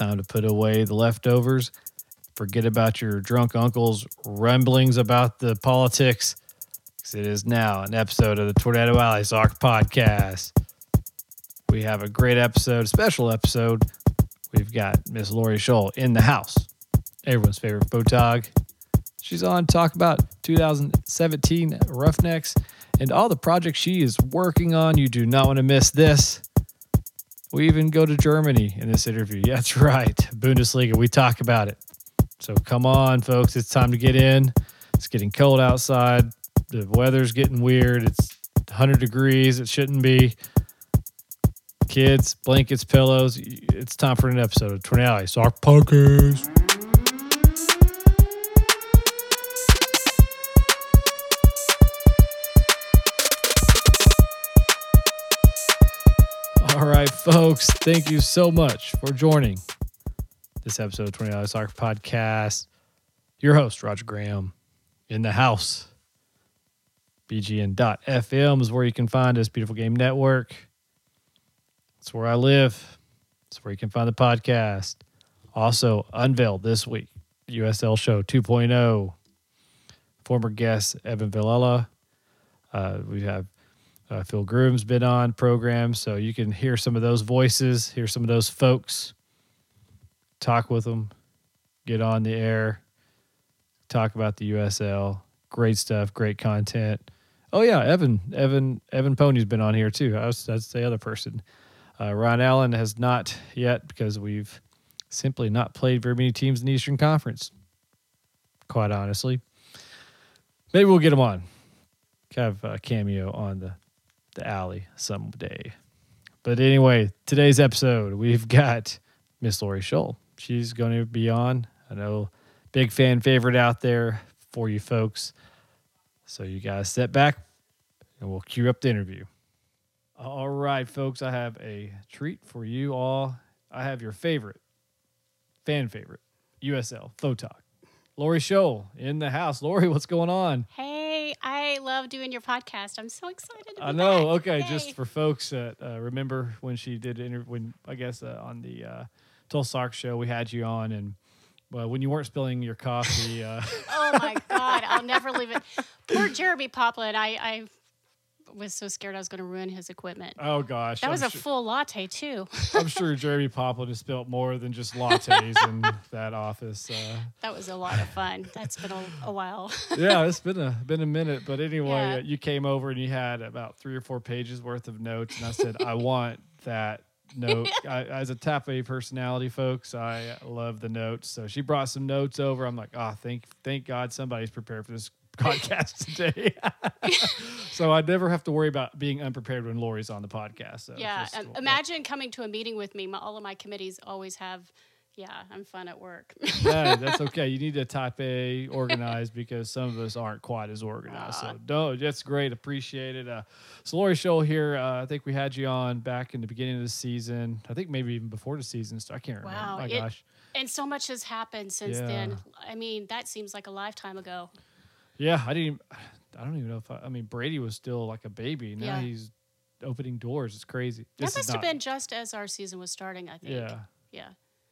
time to put away the leftovers. Forget about your drunk uncle's rumblings about the politics. It is now an episode of the Tornado Alley Soccer Podcast. We have a great episode, special episode. We've got Miss Lori Scholl in the house, everyone's favorite photog. She's on to talk about 2017 Roughnecks and all the projects she is working on. You do not want to miss this. We even go to Germany in this interview. Yeah, that's right. Bundesliga. We talk about it. So come on, folks. It's time to get in. It's getting cold outside. The weather's getting weird. It's 100 degrees. It shouldn't be. Kids, blankets, pillows. It's time for an episode of Tornado Alley Soccer All right, folks. Thank you so much for joining this episode of Tornado Alley Soccer Podcast. Your host, Roger Graham, in the house. BGN.FM is where you can find us, Beautiful Game Network. It's where I live. It's where you can find the podcast. Also, unveiled this week, USL Show 2.0. Former guest, Evan Villela. Uh, we have uh, Phil Groom's been on program, so you can hear some of those voices, hear some of those folks, talk with them, get on the air, talk about the USL. Great stuff, great content. Oh yeah, Evan, Evan, Evan Pony's been on here too. Was, that's the other person. Uh, Ron Allen has not yet because we've simply not played very many teams in the Eastern Conference. Quite honestly, maybe we'll get him on. Have a cameo on the the alley someday. But anyway, today's episode we've got Miss Lori Scholl. She's going to be on. I know, big fan favorite out there for you folks. So you guys sit back and we'll cue up the interview. All right, folks, I have a treat for you all. I have your favorite, fan favorite, USL Photog. Lori Scholl in the house. Lori, what's going on? Hey, I love doing your podcast. I'm so excited. To be I know. back. Okay, Yay. just for folks that uh, remember when she did inter- when I guess uh, on the uh, Tulsa Sark show we had you on and well when you weren't spilling your coffee. Uh, oh my god, I'll never leave it. Poor Jeremy Poplin. I, I was so scared I was going to ruin his equipment. oh gosh, that I'm was a su- full latte too. I'm sure Jeremy Poplin has spilt more than just lattes in that office. Uh, that was a lot of fun. That's been a, a while. yeah, it's been a been a minute, but anyway, Yeah. you came over and you had about three or four pages worth of notes, and I said, I want that note. I, as a Type A personality, folks, I love the notes. So she brought some notes over. I'm like, oh, thank thank God somebody's prepared for this podcast today. so I never have to worry about being unprepared when Lori's on the podcast. So yeah, just- um, imagine coming to a meeting with me. My, all of my committees always have. Yeah, I'm fun at work. yeah, that's okay. You need to type A organized because some of us aren't quite as organized. So no, that's great. Appreciate it. Uh, so Lori Scholl here. Uh, I think we had you on back in the beginning of the season. I think maybe even before the season. started. I can't remember. Wow, My it- gosh. and so much has happened since Yeah. then. I mean, that seems like a lifetime ago. Yeah, I didn't. I don't even know if I. I mean, Brady was still like a baby. Now Yeah. he's opening doors. It's crazy. That This is must have not- been just as our season was starting. I think. Yeah, Yeah.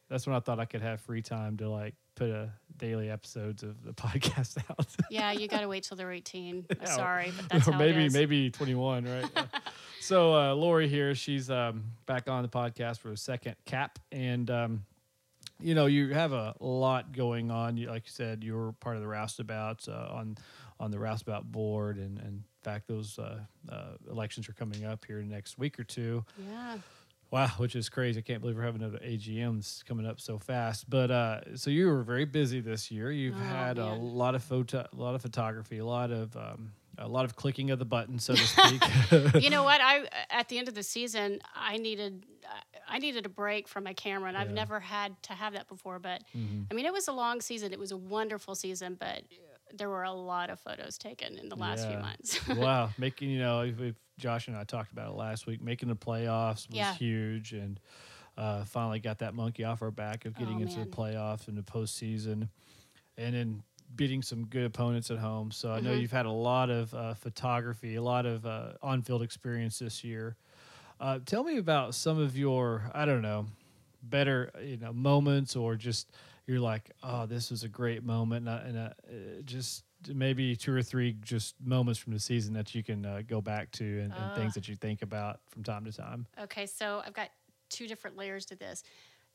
that's when I thought I could have free time to like put a daily episodes of the podcast out. Yeah, you got to wait till they're 18. I'm Yeah, Sorry, but that's or how maybe it is. maybe 21 right Yeah. so uh, lori here she's um, back on the podcast for a second cap and um, you know you have a lot going on you, like you said you were part of the roustabouts uh, on on the roustabout board and, and in fact those uh, uh, elections are coming up here next week or two Yeah. Wow, which is crazy. I can't believe we're having another AGMs coming up so fast. But uh, so you were very busy this year. You've Oh, had a lot of photo, a lot of photography, a lot of um, a lot of clicking of the button, so to speak. you know what? I at the end of the season, I needed I needed a break from my camera, and I've never had to have that before. But Mhm. I mean, it was a long season. It was a wonderful season, but there were a lot of photos taken in the last few months. wow, making you know, if, if Josh and I talked about it last week, making the playoffs was Yeah. huge, and uh, finally got that monkey off our back of getting Oh, into the playoffs and the postseason, and then beating some good opponents at home. So I know Mhm. you've had a lot of uh, photography, a lot of uh, on-field experience this year. Uh, tell me about some of your, I don't know, better you know moments or just you're like oh this was a great moment and, I, and I, uh, just maybe two or three just moments from the season that you can uh, go back to and, and things that you think about from time to time Okay, so I've got two different layers to this.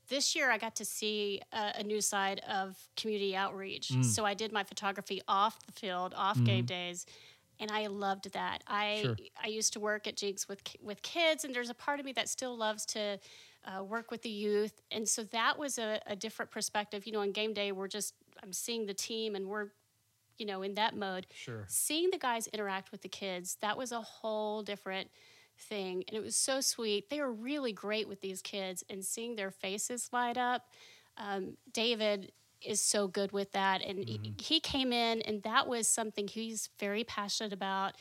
This year, I got to see a, a new side of community outreach. Mm. So I did my photography off the field, off game days, and I loved that. I Mm-hmm. Sure. I used to work at Jinx with with kids, and there's a part of me that still loves to uh, work with the youth, and so that was a, a different perspective. You know, on game day, we're just I'm seeing the team, and we're you know in that mode sure seeing the guys interact with the kids that was a whole different thing and it was so sweet. They were really great with these kids and seeing their faces light up. Um, david is so good with that and he, he came in and that was something he's very passionate about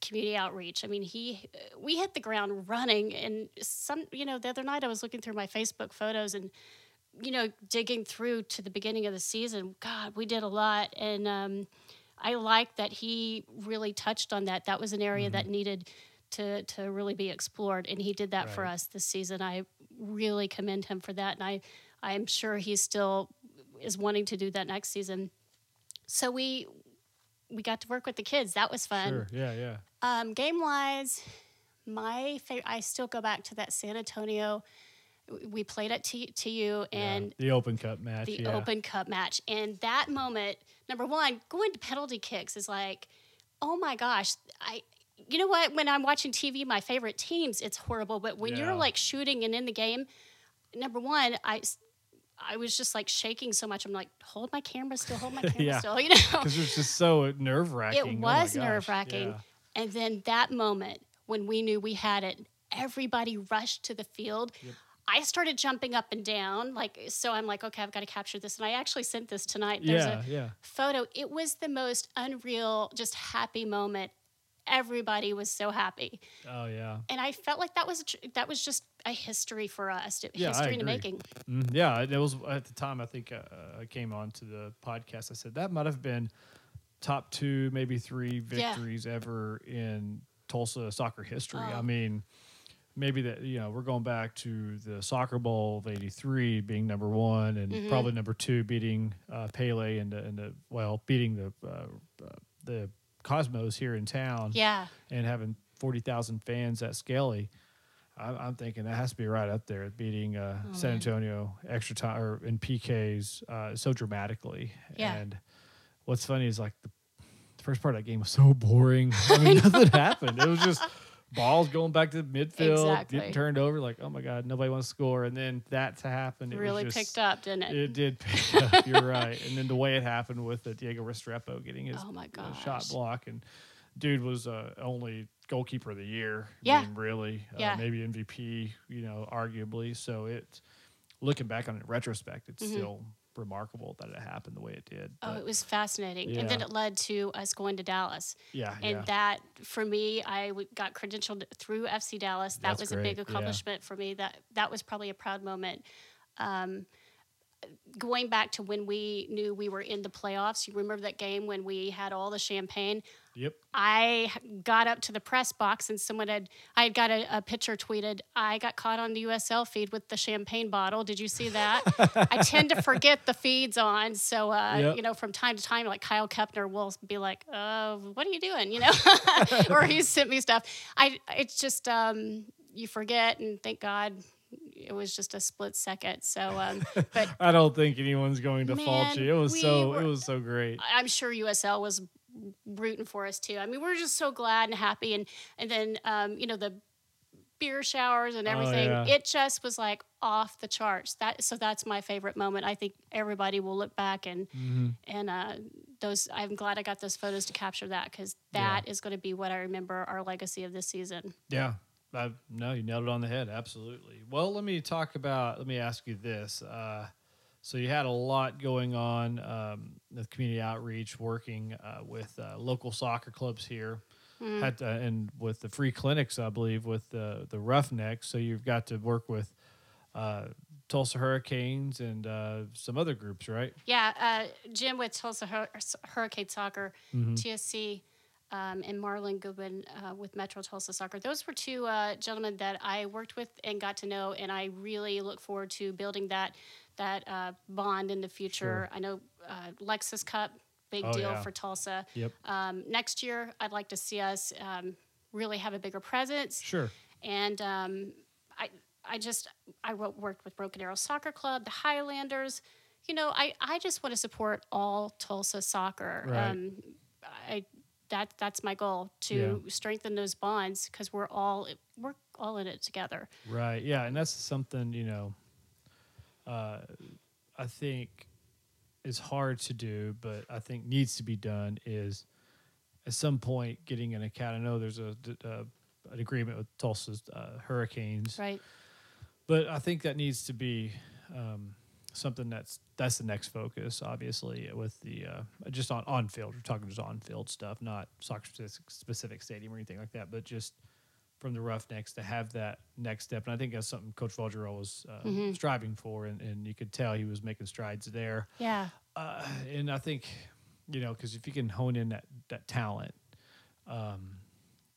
community outreach. I mean he we hit the ground running and some you know the other night i was looking through my facebook photos and you know, digging through to the beginning of the season, God, we did a lot. And um, I like that he really touched on that. That was an area that needed to, to really be explored. And he did that for us this season. I really commend him for that. And I, I'm sure he still is wanting to do that next season. So we, we got to work with the kids. That was fun. sure yeah yeah Um, game wise, my favorite, I still go back to that San Antonio. We played at T- TU Yeah. and the open cup match the yeah Open Cup match. And that moment, number one, going to penalty kicks is like, oh my gosh, I. You know what? When I'm watching TV, my favorite teams, it's horrible. But when Yeah. you're like shooting and in the game, number one, I I was just like shaking so much. I'm like, hold my camera still, hold my camera Yeah. still. You know, because it's just so nerve wracking it oh was nerve wracking. And then that moment when we knew we had it, everybody rushed to the field. I started jumping up and down, like so. I'm like, okay, I've got to capture this, and I actually sent this tonight. There's yeah a yeah photo. It was the most unreal, just happy moment. Everybody was so happy, oh yeah and I felt like that was that was just a history for us, Yeah, history in the making. Mm, yeah, it was at the time. I think uh, I came on to the podcast. I said that might have been top two, maybe three Yeah. victories ever in Tulsa soccer history. I Oh. mean, maybe that you know we're going back to the Soccer Bowl of '83 being number one, and Mm-hmm. probably number two beating uh, Pele and the, and the well beating the uh, uh, the Cosmos here in town Yeah, and having 40,000 fans at Skelly, I'm, I'm thinking that has to be right up there, beating uh, Oh, San Antonio extra time or in PKs uh, so dramatically. Yeah. And what's funny is like the, the first part of that game was so boring. I mean, nothing happened. It was just balls going back to midfield, Exactly. getting turned over. Like, oh my God, nobody wants to score. And then that to happen, it really was just, picked up, didn't it? It did pick up. You're right. And then the way it happened with uh, Diego Restrepo getting his Oh my uh, shot block, and dude was uh, only goalkeeper of the year. I Yeah. mean, really. Yeah. Uh, maybe MVP. You know, arguably. So it, looking back on it in retrospect, it's still remarkable that it happened the way it did. Mm-hmm. Oh, it was fascinating. And then it led to us going to Dallas. yeah, And yeah. that, for me, I w- got credentialed through FC Dallas. That That's was a great, big yeah. accomplishment for me. That that was probably a proud moment. Um, going back to when we knew we were in the playoffs, you remember that game when we had all the champagne? Yep. I got up to the press box and someone had I had got a, a picture tweeted. I got caught on the USL feed with the champagne bottle. Did you see that? I tend to forget the feeds on, so uh, Yep. you know from time to time, like Kyle Kepner will be like, "Uh, what are you doing?" You know, or he sent me stuff. I it's just um, you forget, and thank God it was just a split second. So, um, but I don't think anyone's going to fault you. It was we so. were- it was so great. I'm sure USL was rooting for us too. I mean, we are just so glad and happy, and and then um, you know the beer showers and Oh, everything. yeah. It just was like off the charts. That so that's my favorite moment. I think everybody will look back and Mm-hmm. and uh, those. I'm glad I got those photos to capture that because that is going to be what I remember our legacy of this season. Yeah. I, no, you nailed it on the head. Absolutely. Well, let me talk about, let me ask you this. Uh, so you had a lot going on um, with community outreach, working uh, with uh, local soccer clubs here, had uh, and with the free clinics, I believe, with the the Roughnecks. So you've got to work with uh, Tulsa Hurricanes and uh, some other groups, right? Yeah, uh, Jim with Tulsa Hur- Hurricane Soccer, Mm-hmm. TSC. Um, and Marlon Goodwin uh, with Metro Tulsa Soccer. Those were two uh, gentlemen that I worked with and got to know, and I really look forward to building that that uh, bond in the future. Sure. I know uh, Lexus Cup, big Oh, deal yeah. for Tulsa. Yep. Um, next year, I'd like to see us um, really have a bigger presence Sure. and um, I I just I worked with Broken Arrow Soccer Club, the Highlanders. You know, I, I just want to support all Tulsa soccer. Right. Um, I that that's my goal to strengthen those bonds because we're all we're all in it together. Right. Yeah, and that's something you know. Uh, I think is hard to do, but I think needs to be done. Is at some point getting an account. I know there's a, uh an agreement with Tulsa's uh, Hurricanes, Right. but I think that needs to be um, something that's that's the next focus. Obviously, with the uh, just on on field. We're talking just on field stuff, not soccer specific, specific stadium or anything like that, but just from the Roughnecks to have that next step. And I think that's something Coach Vaudreuil was uh, Mm-hmm. striving for, and, and you could tell he was making strides there. Yeah. Uh, and I think, you know, because if you can hone in that that talent, um,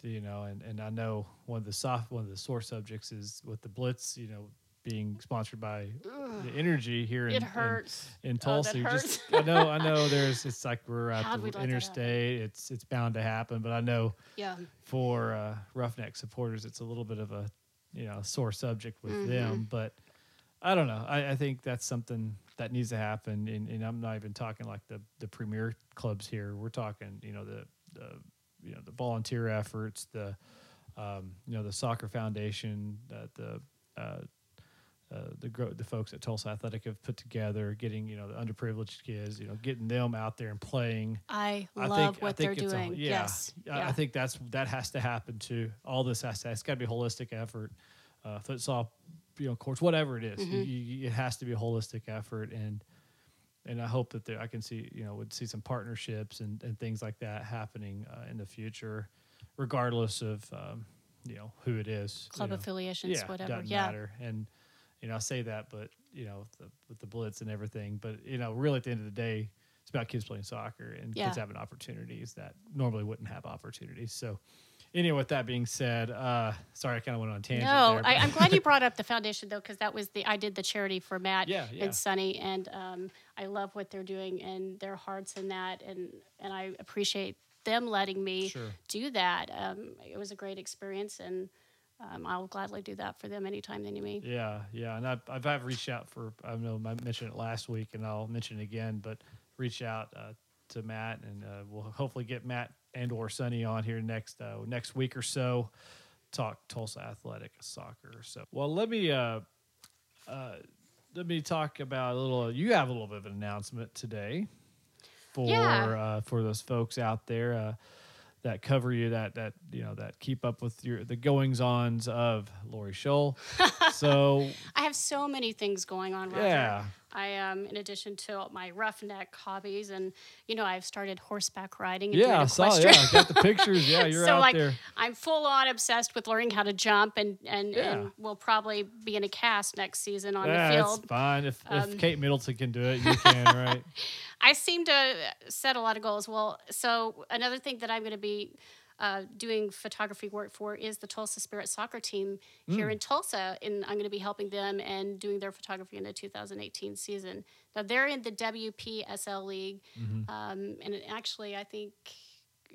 you know, and, and I know one of the soft one of the sore subjects is with the Blitz, you know, being sponsored by the Energy here in, It hurts. in, Oh, Tulsa. hurts. just I know I know there's it's like we're at the interstate. It's it's bound to happen, but I know Yeah. for uh, Roughneck supporters, it's a little bit of a you know sore subject with Mm-hmm. them. But I don't know. I, I think that's something that needs to happen. And, and I'm not even talking like the the premier clubs here. We're talking you know the the you know the volunteer efforts, the um, you know the soccer foundation, uh, the uh, uh, the the folks at Tulsa Athletic have put together, getting you know the underprivileged kids, you know, getting them out there and playing. I I love think, I what think they're it's a- doing. yeah, yes. I- yeah. I think that's that has to happen too. All this has to. It's got to be a holistic effort. Uh, futsal, you know, courts, whatever it is, Mm-hmm. you, you, it has to be a holistic effort. And and I hope that there, I can see, you know, would see some partnerships and, and things like that happening uh, in the future, regardless of um, you know who it is. Club you know. affiliations, yeah, whatever. Doesn't Yeah. matter. And you know, I say that, but you know, the, with the blitz and everything, but you know, really at the end of the day, it's about kids playing soccer and Yeah. kids having opportunities that normally wouldn't have opportunities. So, anyway, with that being said, uh, sorry, I kind of went on tangent. No, there, I, I'm glad you brought up the foundation though, because that was the I did the charity for Matt Yeah, yeah. and Sonny, and um, I love what they're doing and their hearts in that, and and I appreciate them letting me Sure. do that. Um, it was a great experience, and um, I'll gladly do that for them anytime they need me. Yeah, yeah, and I've, I've I've reached out for I know I mentioned it last week, and I'll mention it again, but reach out uh, to Matt, and uh, we'll hopefully get Matt and or Sonny on here next uh, next week or so. Talk Tulsa Athletic soccer. So, well, let me uh, uh, let me talk about a little. You have a little bit of an announcement today for Yeah. uh, for those folks out there. That cover you that that you know that keep up with your the goings ons of Lori Scholl. so I have so many things going on. Roger. Yeah. I um, in addition to my roughneck hobbies, and you know, I've started horseback riding. And yeah, I saw. Yeah, I got the pictures. Yeah, you're so out like there. I'm full on obsessed with learning how to jump, and and, Yeah. and we'll probably be in a cast next season on Yeah, the field. Um, fine. If if Kate Middleton can do it, you can, right? I seem to set a lot of goals. Well, so another thing that I'm going to be uh, doing photography work for is the Tulsa Spirit soccer team here in Tulsa, and I'm going to be helping them and doing their photography in the 2018 season. Now they're in the WPSL league, um, and actually, I think.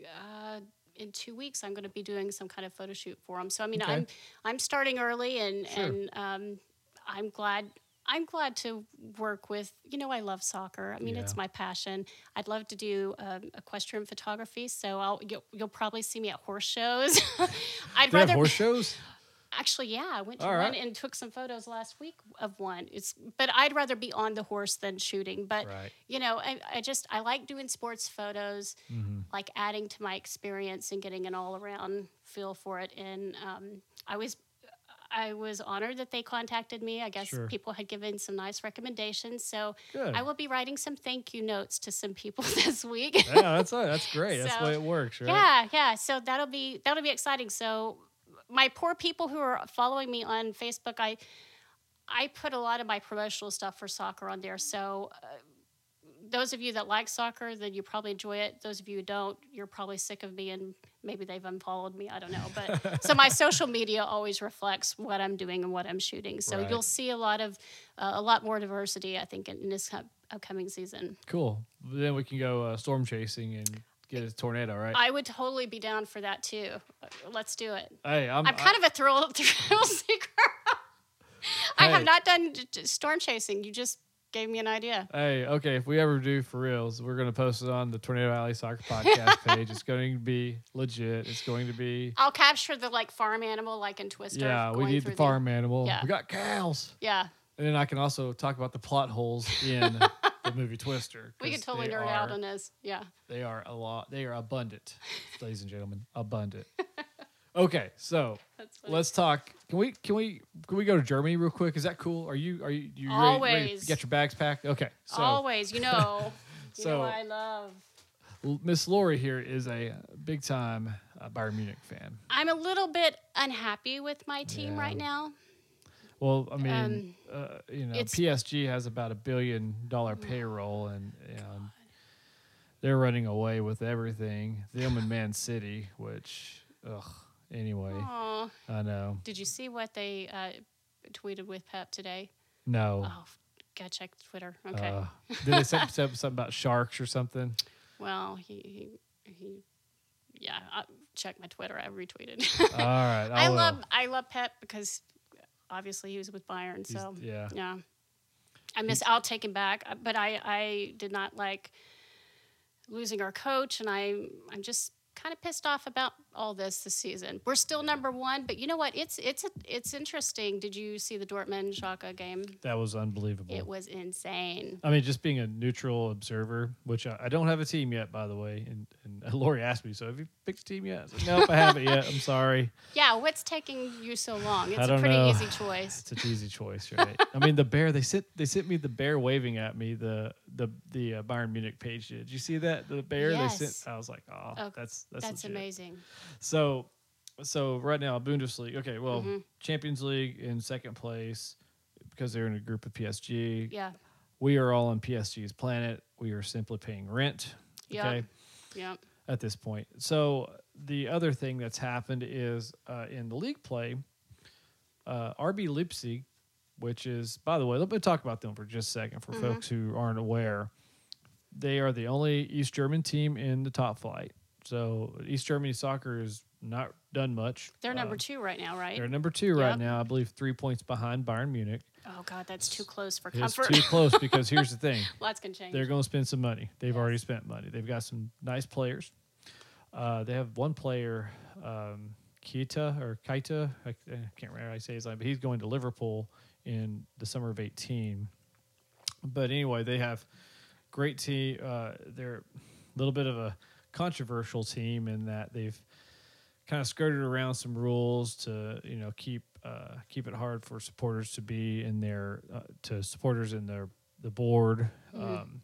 Uh, in two weeks, I'm going to be doing some kind of photo shoot for them. So I mean, Okay. I'm I'm starting early, and Sure. and um, I'm glad I'm glad to work with. You know, I love soccer. I mean, it's my passion. I'd love to do um, equestrian photography. So I'll you'll, you'll probably see me at horse shows. I'd They rather horse shows. actually, yeah, I went to All one right. and took some photos last week of one. It's but I'd rather be on the horse than shooting. But Right. you know, I, I just I like doing sports photos, Mm-hmm. like adding to my experience and getting an all around feel for it. And um, I was I was honored that they contacted me. I guess Sure. people had given some nice recommendations. So Good. I will be writing some thank you notes to some people this week. yeah, that's that's great. that's the way it works, right? Yeah, yeah. So that'll be that'll be exciting. So my poor people who are following me on Facebook, I I put a lot of my promotional stuff for soccer on there. So uh, those of you that like soccer, then you probably enjoy it. Those of you who don't, you're probably sick of me and maybe they've unfollowed me. I don't know. But so my social media always reflects what I'm doing and what I'm shooting. So Right. you'll see a lot of uh, a lot more diversity, I think, in, in this up- upcoming season. Cool. Then we can go uh, storm chasing and get a tornado, right? I would totally be down for that too. Let's do it. hey, I'm, I'm kind of a thrill thrill seeker. I have not done storm chasing. You just gave me an idea. Hey, okay. If we ever do for reals, we're gonna post it on the Tornado Alley Soccer Podcast page. It's going to be legit. It's going to be I'll capture the like farm animal, like in Twister. yeah. We need the farm animal. Yeah. We got cows, Yeah, and then I can also talk about the plot holes in the movie Twister. we could totally nerd are, out on this. Yeah. They are a lot. They are abundant, ladies and gentlemen. Abundant. Okay, so let's talk. Can we can we can we go to Germany real quick? Is that cool? Are you are you, you ready- ready, Always. to get your bags packed? Okay, so Always, you know. you So- know I love. Miss Lori here is a big time uh, Bayern Munich fan. I'm a little bit unhappy with my team Yeah. right now. Well, I mean, uh, you know, it's- PSG has about a billion dollar payroll, and know, they're running away with everything. Them and Man City, which, ugh. Anyway, Aw. I know. Did you see what they uh, tweeted with Pep today? No. Oh, gotta check Twitter. Okay. Uh, did they say something about sharks or something? well, he, he, he yeah. I, check my Twitter. I retweeted. All right, I, I love I love Pep because obviously he was with Bayern. He's- So yeah. yeah, I miss. I'll take him back, uh, but I I did not like losing our coach, and I I'm just kind of pissed off about all this this season. We're still number one, but you know what? It's it's it's interesting. Did you see the Dortmund Schalke game? That was unbelievable. It was insane. I mean, just being a neutral observer, which I, I don't have a team yet, by the way. And, and Lori asked me, so have you picked a team yet? I was like, nope, I haven't yet. I'm sorry. Yeah, what's taking you so long? It's I a don't pretty know. easy choice. It's an easy choice, right? I mean, the bear. They sent they sent me the bear waving at me. The the the uh, Bayern Munich page did. Did you see that? The bear Yes. they sent. I was like, oh, Oh, that's that's That's amazing. So, so right now Bundesliga. Okay, well, Mhm. Champions League in second place because they're in a group of PSG. Yeah. We are all on PSG's planet. We are simply paying rent. Yeah. Okay. Yeah. At this point. So the other thing that's happened is uh, in the league play, uh, RB Leipzig, which is by the way, let me talk about them for just a second for Mhm. folks who aren't aware. They are the only East German team in the top flight. So East Germany soccer has not done much. They're number Uh, two right now, right? They're number two right now. I believe three points behind Bayern Munich. Oh God, that's too close for It's comfort. too close because here's the thing: Lots can change. they're going to spend some money. They've Yes. already spent money. They've got some nice players. Uh, they have one player, um, Keita or Kaita. I, I can't remember how I say his name, but he's going to Liverpool in the summer of 18. But anyway, they have great team. Uh, they're a little bit of a controversial team in that they've kind of skirted around some rules to you know keep uh, keep it hard for supporters to be in their uh, to supporters in their the board. Mhm. Um,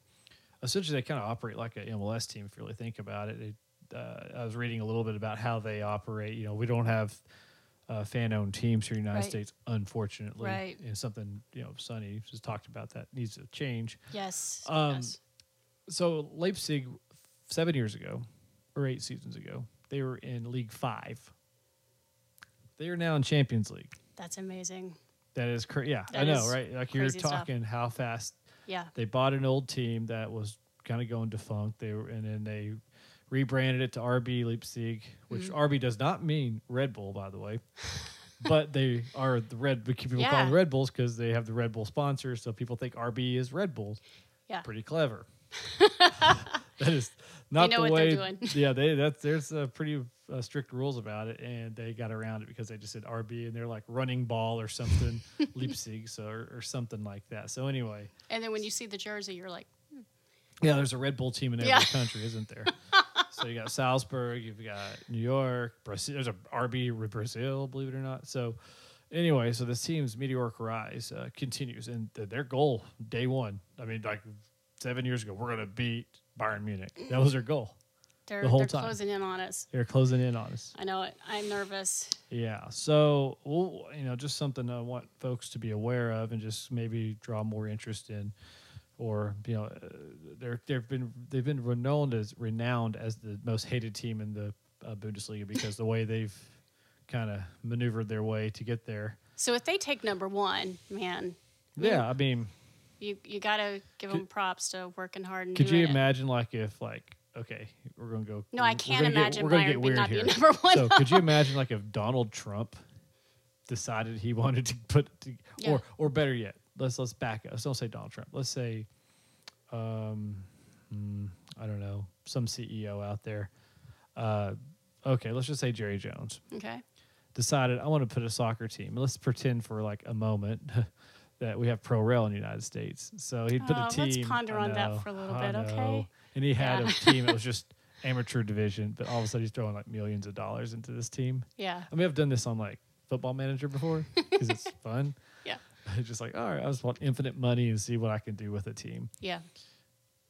essentially, they kind of operate like an MLS team if you really think about it. They, uh, I was reading a little bit about how they operate. You know, we don't have uh, fan-owned teams here in the United Right. States, unfortunately. Right. And something you know, Sonny just talked about that needs to change. yes. Um, yes. So Leipzig, seven years ago, or eight seasons ago, they were in League Five. They are now in Champions League. That's amazing. That is crazy. Yeah, I know, right? Like you're crazy stuff. talking how fast Yeah. they bought an old team that was kind of going defunct. They were, and then they rebranded it to RB Leipzig, which Mm-hmm. RB does not mean Red Bull, by the way. but they are the Red. We keep people call them Yeah. Red Bulls because they have the Red Bull sponsor, so people think RB is Red Bulls. Yeah. pretty clever. that is not know the what way. they're doing. yeah, they that's there's uh, pretty uh, strict rules about it, and they got around it because they just said RB, and they're like running ball or something, Leipzig, so or, or something like that. So anyway, And then when you see the jersey, you're like, yeah, there's a Red Bull team in every Yeah. country, isn't there? So you got Salzburg, you've got New York, Brazil. There's a RB Brazil, believe it or not. So anyway, so this team's meteoric rise uh, continues, and th- their goal day one. I mean, like seven years ago, we're gonna beat Bayern Munich. That was their goal. they're, The whole they're time. closing in on us. They're closing in on us. I know it. I'm nervous. Yeah. So, well, you know, just something I want folks to be aware of and just maybe draw more interest in. Or you know, uh, they're they've been they've been renowned as renowned as the most hated team in the uh, Bundesliga because the way they've kind of maneuvered their way to get there. So if they take number one, man, Yeah, I mean, you you gotta give Could- them props to working hard and could you it. imagine like if like okay, we're gonna go. No, I can't get- imagine we're gonna Bayern get would weird not be here. number one. So could you imagine like if Donald Trump decided he wanted to put to, Yeah. or or better yet, let's let's back up. Let's don't say Donald Trump. Let's say um hmm, I don't know, some CEO out there. Uh okay, let's just say Jerry Jones okay. decided I want to put a soccer team. Let's pretend for like a moment that we have pro/rel in the United States. So he'd put Oh, a team. let's ponder I on that for a little I bit, okay? And he had Yeah. a team It was just amateur division, but all of a sudden he's throwing like millions of dollars into this team. Yeah. I mean, I've done this on like Football Manager before because it's fun. Just like, all right, I just want infinite money and see what I can do with a team. Yeah.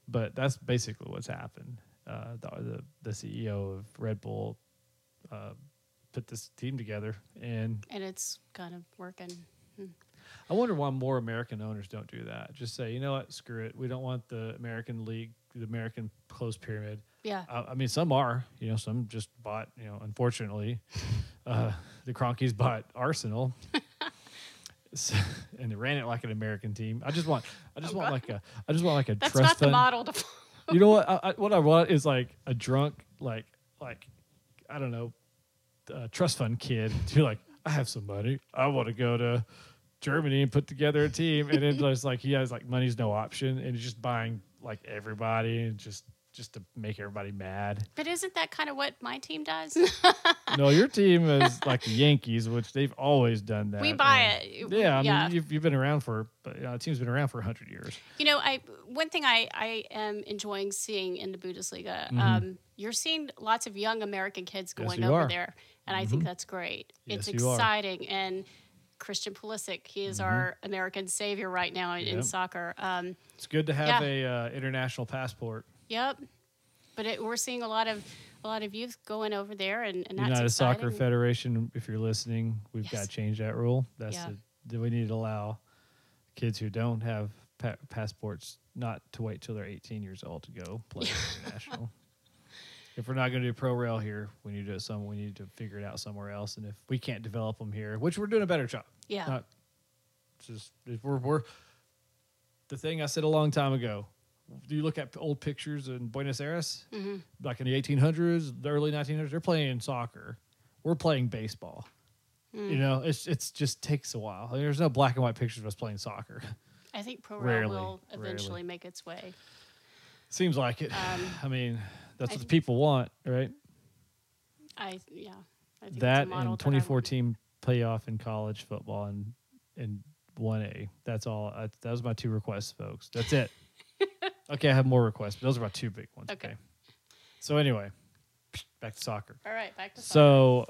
But that's basically what's happened. Uh, the, the the CEO of Red Bull uh, put this team together, and And it's kind of working. I wonder why more American owners don't do that. Just say, you know what, screw it. We don't want the American league, the American closed pyramid. Yeah. I, I mean, some are, you know, some just bought, you know, unfortunately, uh, the Kroenkes bought Arsenal. So- and they ran it like an American team. I just want, I just Oh, want God. like a, I just want like a That's trust not the fund. model to You know what? I, I, what I want is like a drunk, like, like, I don't know, uh, trust fund kid. To like, I have some money. I want to go to Germany and put together a team. And then just like he has like money's no option, and he's just buying like everybody and just just to make everybody mad. But isn't that kind of what my team does? no, your team is like the Yankees, which they've always done that. we buy and- it. Yeah, I mean. You've, you've been around for, but, you know, the team's been around for hundred years. You know, I one thing I, I am enjoying seeing in the Bundesliga, Mhm. um, you're seeing lots of young American kids going you over are. there, and I think that's great. Yes, it's exciting, and Christian Pulisic, he is our American savior right now in, in soccer. Um, It's good to have Yeah. a uh, international passport. Yep, but it, we're seeing a lot of a lot of youth going over there, and, and that's United exciting. Soccer Federation, if you're listening, we've got to change that rule. That's Yeah. the, we need to allow kids who don't have pa- passports not to wait till they're 18 years old to go play international. If we're not going to do pro/rel here, we need to do it some. We need to figure it out somewhere else. And if we can't develop them here, which we're doing a better job, Yeah, not just if we're we're the thing I said a long time ago. Do you look at old pictures in Buenos Aires, hmm like in the 1800s, the early 1900s? They're playing soccer. We're playing baseball. Mm. You know, it's it's just takes a while. There's no black and white pictures of us playing soccer. I think pro Rarely, will rarely. eventually make its way. Seems like it. Um, I mean, that's I what the people want, right? I yeah, I think That a and that I 2014 playoff in college football and and 1A. That's all. I, that was my two requests, folks. That's it. Okay, I have more requests, but those are my two big ones. Okay. Okay. So anyway, back to soccer. All right, back to soccer. So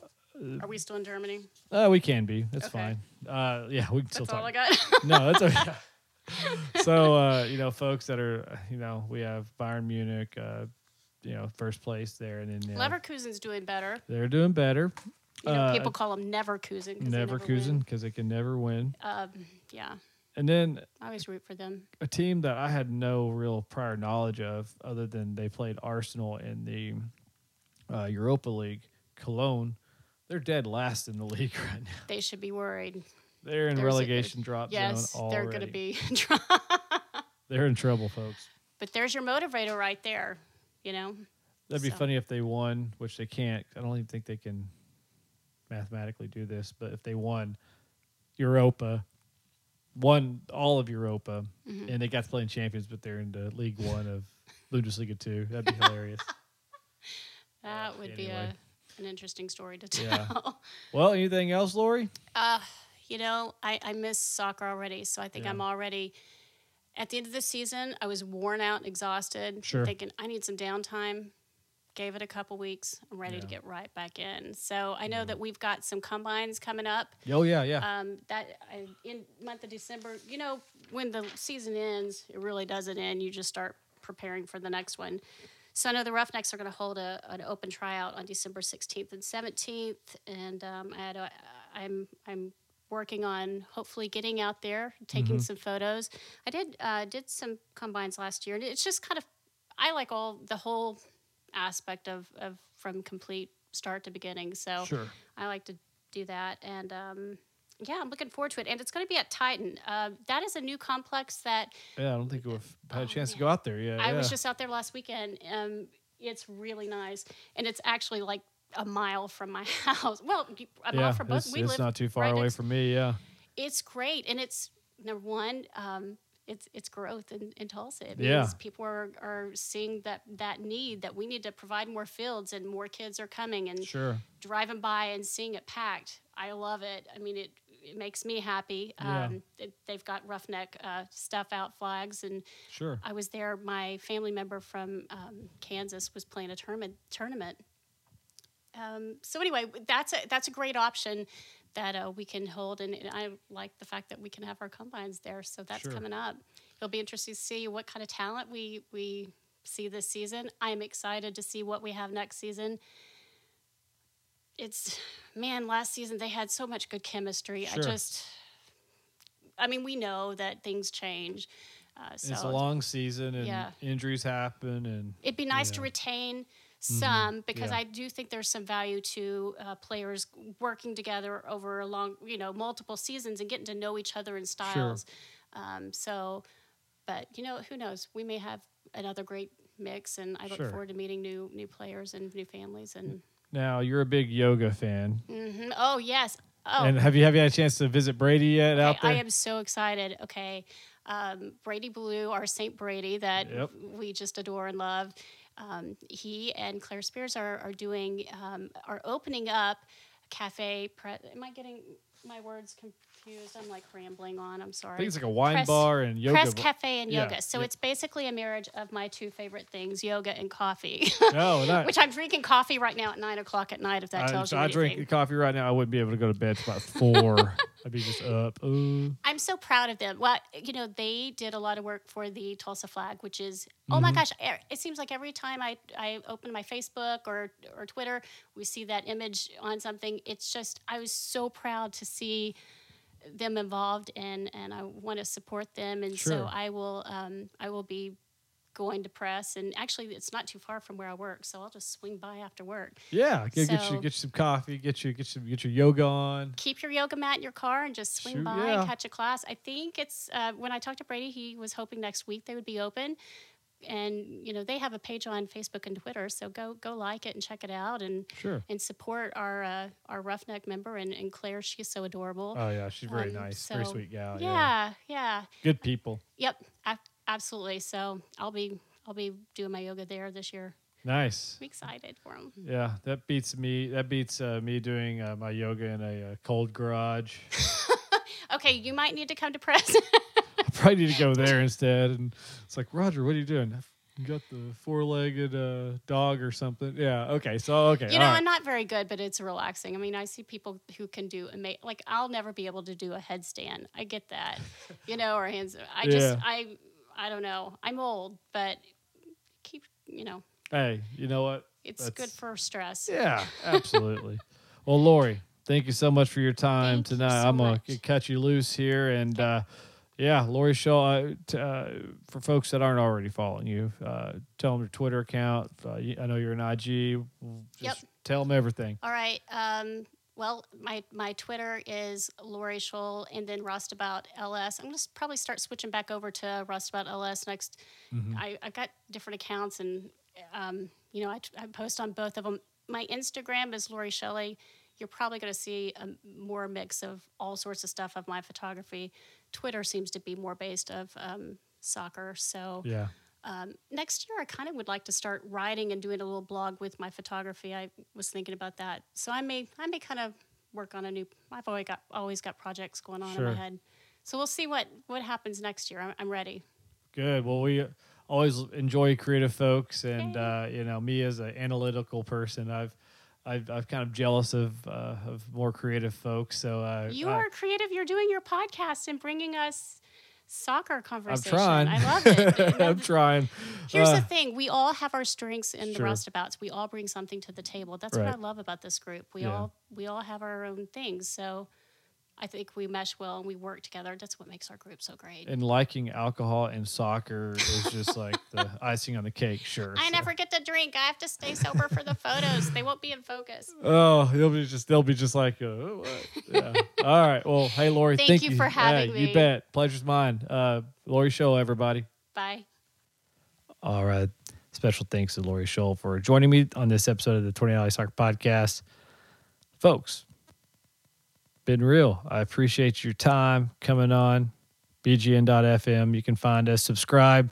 Are we still in Germany? uh, we can be. That's Okay. fine. Uh, yeah, we can still That's talk. all I got. no, that's okay. so uh, you know, folks that are uh, you know, we have Bayern Munich, uh, you know, first place there, and then uh, Leverkusen's doing better. they're doing better. You know, Uh, people call them Neverkusen. they never Neverkusen because they can never win. Um, yeah, And then I always root for them. a team that I had no real prior knowledge of, other than they played Arsenal in the uh, Europa League, Cologne. They're dead last in the league right now. They should be worried. They're in There's a- relegation drop Yes, zone they're going to be. They're in trouble, folks. but there's your motivator right there. You know. That'd be So- funny if they won, which they can't. I don't even think they can mathematically do this. But if they won Europa, won all of Europa, Mhm. and they got to play in Champions, but they're in the League One of Bundesliga two, that'd be hilarious. That would be a, an interesting story to tell. Yeah. well, anything else, Lori? Uh, you know, I, I miss soccer already, so I think Yeah. I'm already at the end of the season. I was worn out, and exhausted, Sure. thinking I need some downtime. Gave it a couple weeks. I'm ready to get right back in. So I know that we've got some combines coming up. Oh yeah, yeah. Um, that I, in month of December, you know, when the season ends, it really doesn't end. You just start preparing for the next one. So I know the Roughnecks are going to hold a, an open tryout on December 16th and 17th, and um, I had a, I'm I'm working on hopefully getting out there, taking Mhm. some photos. I did uh, did some combines last year, and it's just kind of I like all the whole aspect of of from complete start to beginning. So Sure. I like to do that, and um, yeah, I'm looking forward to it. And it's going to be at Titan. Uh, that is a new complex that Yeah, I don't think we've had a Oh, chance to go out there yet. I was just out there last weekend. Um, it's really nice, and it's actually like a mile from my house. Well, a mile yeah, from both. it's, We it's live not too far right away next- from me. Yeah. it's great and it's number one um, it's it's growth in, in Tulsa. It Yeah. means people are, are seeing that that need that we need to provide more fields and more kids are coming and Sure. driving by and seeing it packed. I love it. I mean it it makes me happy. Yeah. Um, it, they've got roughneck uh, stuff out flags and Sure. I was there. My family member from um, Kansas was playing a tournament. Tournament. Um, so anyway, that's a that's a great option that uh, we can hold, and, and I like the fact that we can have our combines there. So that's Sure. coming up. It'll be interesting to see what kind of talent we we see this season. I'm excited to see what we have next season. It's man, last season they had so much good chemistry. I just, I mean, we know that things change. Uh, so it's a long season and Yeah. injuries happen and It'd be nice to retain some because Yeah. I do think there's some value to uh, players working together over a long, you know, multiple seasons and getting to know each other in styles. Um, so, but you know, who knows? We may have another great mix, and I look Sure. forward to meeting new new players and new families. And now you're a big yoga fan. Mhm. oh yes, oh And have you have you had a chance to visit Brady yet out I, there? I am so excited. Okay. Um, Brady Blue, our Saint Brady that Yep. we just adore and love. Um, he and Claire Spears are, are doing, um, are opening up cafe. Pre- Am I getting my words confused? I'm like rambling on. I'm sorry. I think it's like a wine Press- bar and yoga. Press Cafe and Yeah, yoga. So yep. it's basically a marriage of my two favorite things, yoga and coffee. No, not. Which I'm drinking coffee right now at nine o'clock at night. If that I, tells you I anything. drink coffee right now. I wouldn't be able to go to bed till about four. I'd be just up. Uh, I'm so proud of them. Well, you know, they did a lot of work for the Tulsa flag, which is oh my gosh! e- It seems like every time I, I open my Facebook or or Twitter, we see that image on something. It's just I was so proud to see them involved, and and I want to support them, and Sure. so I will um, I will be going to press, and actually it's not too far from where I work, so I'll just swing by after work. yeah, get, get you get you some coffee. Get you get you get your yoga on. keep your yoga mat in your car and just swing Shoot, by yeah. and catch a class. I think it's uh, when I talked to Brady, he was hoping next week they would be open. And you know they have a page on Facebook and Twitter, so go go like it and check it out and Sure. and support our uh, our roughneck member and, and Claire. She's so adorable. Oh yeah, she's very Um, nice. very sweet gal. Yeah. yeah, yeah, Good people. yep, a- absolutely. So I'll be I'll be doing my yoga there this year. Nice. I'm excited for them. Yeah, that beats me. That beats uh, me doing uh, my yoga in a uh, cold garage. Okay, you might need to come to press. I probably need to go there instead. And it's like, Roger, what are you doing? You got the four-legged uh, dog or something? Yeah. Okay. So okay. You know, right. I'm not very good, but it's relaxing. I mean, I see people who can do ama- like I'll never be able to do a headstand. I get that, you know, or hands. I just Yeah. I I don't know. I'm old, but keep you know, Hey, you know what? it's good for stress. Yeah, absolutely. well, Lori, thank you so much for your time Thank you tonight. so I'm gonna cut you loose here, and uh, yeah, Lori Scholl. Uh, t- uh, for folks that aren't already following you, uh, tell them your Twitter account. Uh, I know you're an IG. Just Yep. tell them everything. All right. Um, well, my my Twitter is Lori Scholl, and then Rustabout LS. I'm gonna probably start switching back over to Rustabout LS next. Mm-hmm. I, I've got different accounts, and um, you know, I, I post on both of them. My Instagram is Lori Shelley. You're probably going to see a more mix of all sorts of stuff of my photography. Twitter seems to be more based of um, soccer, so Yeah. um, next year I kind of would like to start writing and doing a little blog with my photography. I was thinking about that, so I may I may kind of work on a new. I've always got always got projects going on in my head, so we'll see what what happens next year. I'm, I'm ready. Good. Well, we always enjoy creative folks, and uh, you know, me as an analytical person, I've. I've, I'm kind of jealous of uh, of more creative folks. So uh, You I- are creative. You're doing your podcast and bringing us soccer conversation. I'm trying. I love it. You know, I'm trying. Here's Uh, the thing: we all have our strengths in the Sure. roustabouts. We all bring something to the table. That's what I love about this group. We Yeah. all we all have our own things. So I think we mesh well and we work together. That's what makes our group so great. And liking alcohol and soccer is just like the icing on the cake, sure. I so. never get to drink. I have to stay sober for the photos. They won't be in focus. Oh, they'll be just they'll be just like, uh, what? Yeah. All right. Well, hey, Lori, Thank thank, you for having Yeah, You bet. Pleasure's mine. Uh, Lori Scholl, everybody. Bye. All right. Special thanks to Lori Scholl for joining me on this episode of the 29 Soccer Podcast. Folks, been real. I appreciate your time coming on bgn.fm. You can find us, subscribe,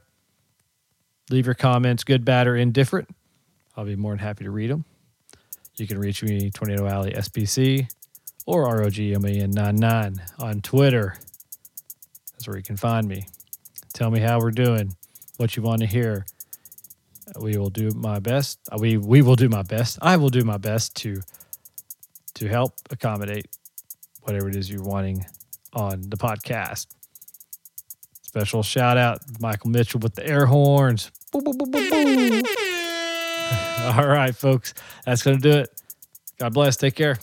leave your comments, good, bad, or indifferent. I'll be more than happy to read them. You can reach me, Tornado Alley SBC or ROGMAN99 on Twitter. That's where you can find me. Tell me how we're doing, what you want to hear. We will do my best. We we will do my best. I will do my best to to help accommodate whatever it is you're wanting on the podcast. Special shout out Michael Mitchell with the air horns. Boo, boo, boo. All right, folks. That's going to do it. God bless. Take care.